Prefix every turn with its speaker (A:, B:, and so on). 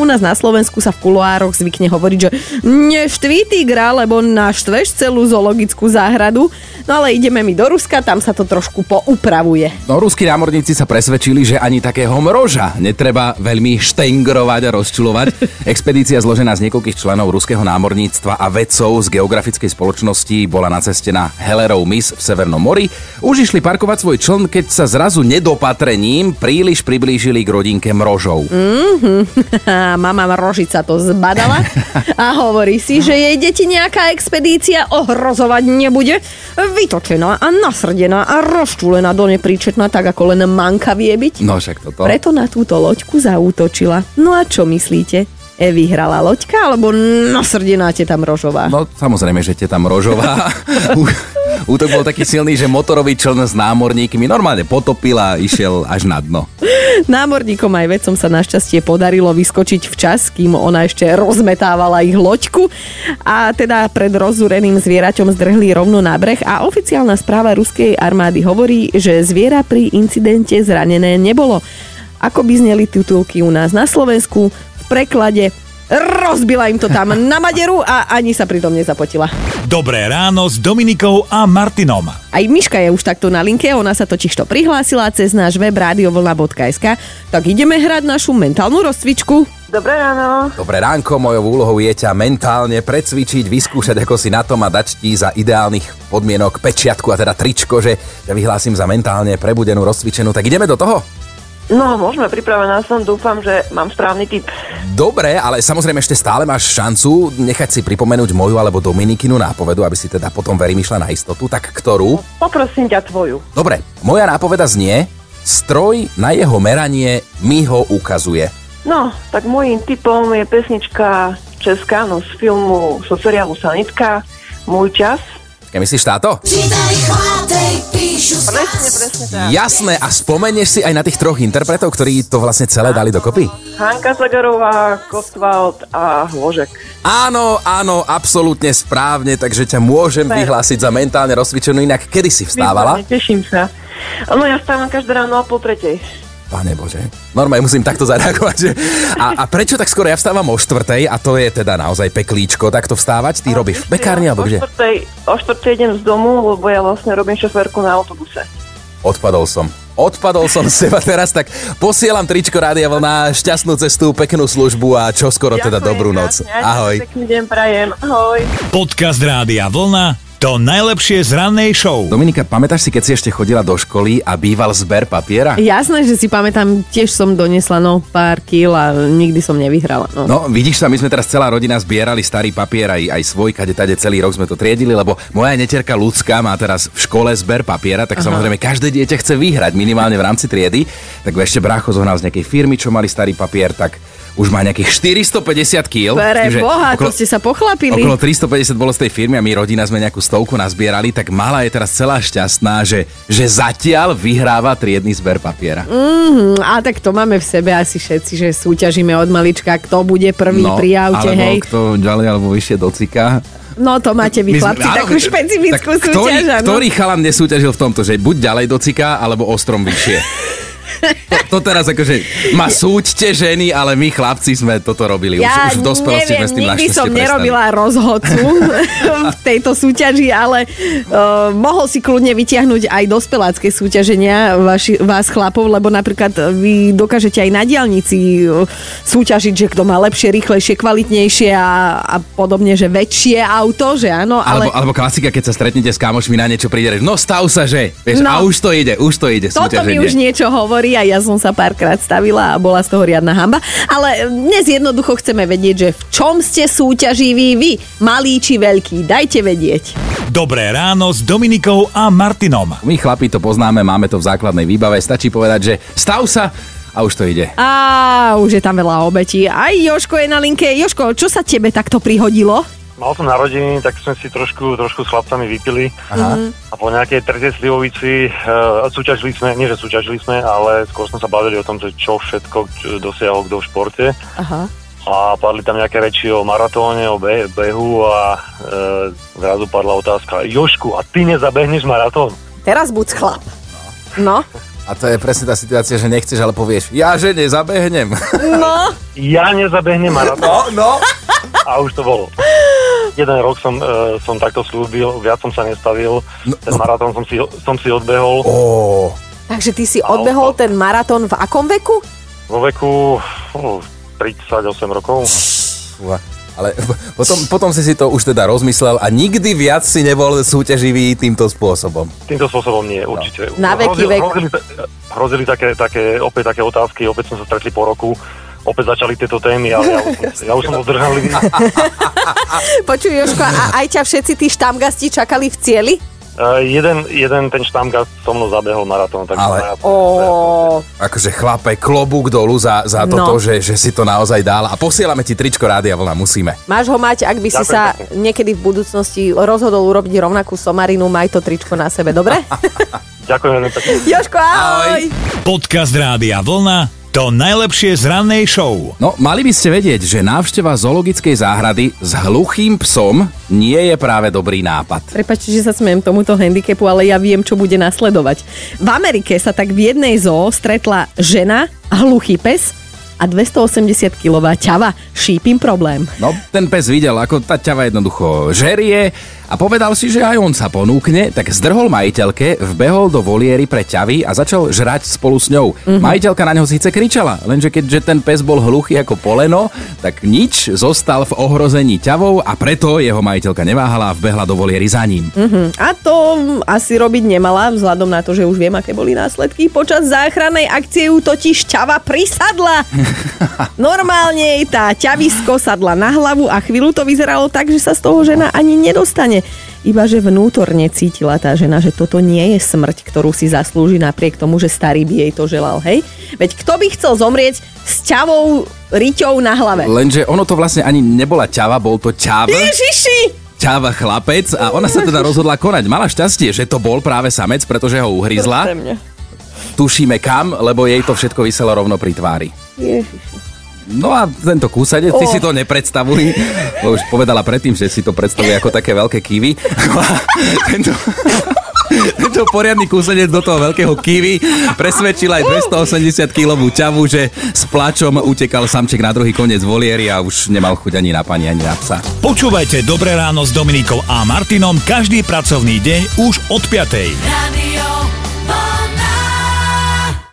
A: U nás na Slovensku sa v kuloároch zvykne hovoriť, že neštví tigra, lebo naštveš celú zoologickú záhradu. No ale ideme mi do Ruska, tam sa to trošku poupravuje.
B: No, ruskí námorníci sa presvedčili, že ani takého mroža netreba veľmi štengrovať a rozčulovať. Expedícia zložená z niekoľkých členov ruského námorníctva a vedcov z geografickej spoločnosti bola na ceste na Hellerov mis v Severnom mori. Už išli parkovať svoj čln, keď sa zrazu nedopatrením príliš priblížili k rodinke mrožov.
A: A mama Rožica to zbadala a hovorí si, že jej deti nejaká expedícia ohrozovať nebude. Vytočená a nasrdená a rozčúlená do nepríčetná, tak ako len manka vie byť.
B: No však toto.
A: Preto na túto loďku zaútočila. No a čo myslíte? E, vyhrala loďka alebo nasrdená teta Mrožová?
B: No samozrejme, že teta Mrožová. Útok bol taký silný, že motorový čln s námorníkmi normálne potopil a išiel až na dno.
A: Námorníkom aj vedcom sa našťastie podarilo vyskočiť včas, kým ona ešte rozmetávala ich loďku a teda pred rozúreným zvieraťom zdrhli rovno na breh a oficiálna správa ruskej armády hovorí, že zviera pri incidente zranené nebolo. Ako by zneli titulky u nás na Slovensku, v preklade rozbila im to tam na maderu a ani sa pritom nezapotila.
C: Dobré ráno s Dominikou a Martinom.
A: Aj Miška je už takto na linke, ona sa totiž to prihlásila cez náš web radiovlna.sk. Tak ideme hrať našu mentálnu rozcvičku.
D: Dobré ráno.
B: Dobré ránko, mojou úlohou je ťa mentálne precvičiť, vyskúšať, ako si na tom a dať ti za ideálnych podmienok pečiatku a teda tričko, že ťa vyhlásim za mentálne prebudenú, rozcvičenú. Tak ideme do toho?
D: No, môžeme, pripravená som, dúfam, že mám správny typ.
B: Dobre, ale samozrejme ešte stále máš šancu nechať si pripomenúť moju alebo Dominikinu nápovedu, aby si teda potom verím išla na istotu. Tak ktorú?
D: Poprosím ťa tvoju.
B: Dobre, moja nápoveda znie, stroj na jeho meranie mi ho ukazuje.
D: No, tak môjim typom je pesnička Česká, no z filmu, zo seriálu Sanitka, Môj čas.
B: Keď myslíš táto?
D: Presne, presne tak.
B: Jasné, a spomenieš si aj na tých troch interpretov, ktorí to vlastne celé dali dokopy?
D: Hanka Zagarová, Kostwald a Hložek.
B: Áno, áno, absolútne správne, takže ťa môžem
D: Super.
B: vyhlásiť za mentálne rozcvičenú. Inak, kedy si vstávala?
D: Výborne, Teším sa. No ja stávam každé ráno o pol tretej.
B: Pane Bože. Normálne musím takto zareagovať. Že... A, a prečo tak skoro ja vstávam o štvrtej a to je teda naozaj peklíčko takto vstávať? Ty robíš v pekárni alebo
D: o
B: kde?
D: štvrtej, o štvrtej idem z domu, lebo ja vlastne robím šoférku na autobuse.
B: Odpadol som. Odpadol som z seba teraz, tak posielam tričko Rádia Vlna, šťastnú cestu, peknú službu a čo skoro teda
D: Ďakujem
B: dobrú noc.
D: krásne,
B: Ahoj.
D: Pekný deň prajem. Ahoj.
C: Podcast Rádia Vlna. To najlepšie z rannej show.
B: Dominika, pamätáš si, keď si ešte chodila do školy a býval zber papiera?
A: Jasné, že si pamätám, tiež som donesla no pár kýl a nikdy som nevyhrala. No.
B: No, vidíš sa, my sme teraz celá rodina zbierali starý papier, aj, aj svoj, kade tade celý rok sme to triedili, lebo moja neterka ľudská má teraz v škole zber papiera, tak samozrejme každé dieťa chce vyhrať minimálne v rámci triedy. Tak ešte brácho zohnal z nejakej firmy, čo mali starý papier, tak už má nejakých 450 kg.
A: Pre Boha, to ste sa pochlapili.
B: Okolo 350 bolo z tej firmy a my rodina sme nejakú stovku nazbierali, tak mala je teraz celá šťastná, že, že zatiaľ vyhráva triedny zber papiera.
A: Mm, a tak to máme v sebe asi všetci, že súťažíme od malička, kto bude prvý pri aute,
B: No, alebo
A: hej.
B: kto ďalej alebo vyššie do cika.
A: No to máte vy
B: sme-
A: chlapci,
B: áno,
A: takú špecifickú
B: tak ktorý,
A: súťaž, áno.
B: Ktorý chalan nesúťažil v tomto, že buď ďalej do cika, alebo ostrom vyššie? To, to teraz akože ma súďte ženy, ale my chlapci sme toto robili.
A: Ja
B: už, už v dospelosti sme s tým
A: nikdy som
B: prestali.
A: nerobila rozhodcu v tejto súťaži, ale uh, mohol si kľudne vytiahnuť aj dospelácké súťaženia vaši, vás chlapov, lebo napríklad vy dokážete aj na diálnici uh, súťažiť, že kto má lepšie, rýchlejšie, kvalitnejšie a, a podobne, že väčšie auto, že áno, ale...
B: Alebo, alebo klasika, keď sa stretnete s kamošmi na niečo príde, no stav sa, že? Vieš,
A: No.
B: a už to ide, už to ide,
A: Toto mi už niečo hovorí a ja som sa párkrát stavila a bola z toho riadna hamba. Ale dnes jednoducho chceme vedieť, že v čom ste súťaživí vy, malí či veľkí. Dajte vedieť.
C: Dobré ráno s Dominikou a Martinom.
B: My chlapi to poznáme, máme to v základnej výbave, stačí povedať, že stav sa a už to ide.
A: A už je tam veľa obetí. Aj Joško je na linke. Joško, čo sa tebe takto prihodilo?
E: Mal som narodeniny, tak sme si trošku, trošku s chlapcami vypili.
B: Aha.
E: A po nejakej tretej slivovici uh, súťažili sme, nie že súťažili sme, ale skôr sme sa bavili o tom, že čo všetko čo dosiahol kto v športe.
A: Aha.
E: A padli tam nejaké reči o maratóne, o be- behu a e, zrazu padla otázka, Jošku, a ty nezabehneš maratón?
A: Teraz buď chlap. No,
B: A A to je presne tá situácia, že nechceš, ale povieš, ja že nezabehnem.
A: No,
E: Ja nezabehnem maratón
B: no.
E: a už to bolo. Jeden rok som, uh, som takto slúbil, viac som sa nestavil.
B: No,
E: Ten maratón som si, som si odbehol
B: Ó,
A: takže ty si odbehol ten maratón v akom veku?
E: vo veku uh, 38 rokov.
B: ale potom, potom si si to už teda rozmyslel a nikdy viac si nebol súťaživý týmto spôsobom.
E: Týmto spôsobom nie, určite.
A: Na veky
E: Hrozili-
A: vek.
E: Hrozili, hrozili také, také, opäť také otázky, opäť sme sa stretli po roku, opäť začali tieto témy, ale ja už, som- ja už som oddržanlivý.
A: Počuj, Joško, a aj ťa všetci tí štamgasti čakali v cieli?
E: Uh, jeden, jeden ten štamgast so mnou zabehol maratón. Takže
B: Ale-
E: ja-
A: Ó,
B: Akože chlape, klobúk dolu za, za
A: No.
B: toto, že, že si to naozaj dal a posielame ti tričko Rádia Vlna, musíme.
A: máš ho mať, ak by si
E: Ďakujem
A: sa
E: pekne.
A: niekedy v budúcnosti rozhodol urobiť rovnakú somarinu, maj to tričko na sebe, dobre?
E: Ďakujem veľmi pekne.
A: Joško, ahoj!
C: Podcast Rádia Vlna to najlepšie z rannej show.
B: No, mali by ste vedieť, že návšteva zoologickej záhrady s hluchým psom nie je práve dobrý nápad.
A: Prepačte, že sa smejem tomuto handicapu, ale ja viem, čo bude nasledovať. V Amerike sa tak v jednej zoo stretla žena a hluchý pes a 280-kilová ťava. Šípim problém.
B: No, ten pes videl, ako tá ťava jednoducho žerie a povedal si, že aj on sa ponúkne, tak zdrhol majiteľke, vbehol do voliery pre ťavy a začal žrať spolu s ňou. Mm-hmm. Majiteľka na ňo síce kričala, lenže keďže ten pes bol hluchý ako poleno, tak nič, zostal v ohrození ťavou a preto jeho majiteľka neváhala a vbehla do voliery za ním.
A: Mhm. A to asi robiť nemala, vzhľadom na to, že už viem, aké boli následky. Počas záchrannej akcie ju totiž ťava prisadla. Normálne jej tá ťavisko sadla na hlavu a chvíľu to vyzeralo tak, že sa z toho žena ani nedostane. Iba že vnútorne cítila tá žena, že toto nie je smrť, ktorú si zaslúži napriek tomu, že starý by jej to želal, hej? Veď kto by chcel zomrieť s ťavou riťou na hlave?
B: Lenže ono to vlastne ani nebola ťava, bol to ťav.
A: Ježiši!
B: ťava chlapec a ona sa teda rozhodla konať. Mala šťastie, že to bol práve samec, pretože ho uhryzla. Tušíme kam, lebo jej to všetko vyselo rovno pri tvári.
A: Ježiši.
B: No a tento kúsadec, ty
A: Oh.
B: si to nepredstavuj, bo už povedala predtým, že si to predstavuje ako také veľké kivy. No a tento, tento poriadny kúsadec do toho veľkého kivy presvedčil aj 280 kilovú ťavu, že s plačom utekal samček na druhý koniec voliery a už nemal chuť ani na pani, ani na psa.
C: Počúvajte Dobré ráno s Dominikou a Martinom každý pracovný deň už od 5.
F: Radio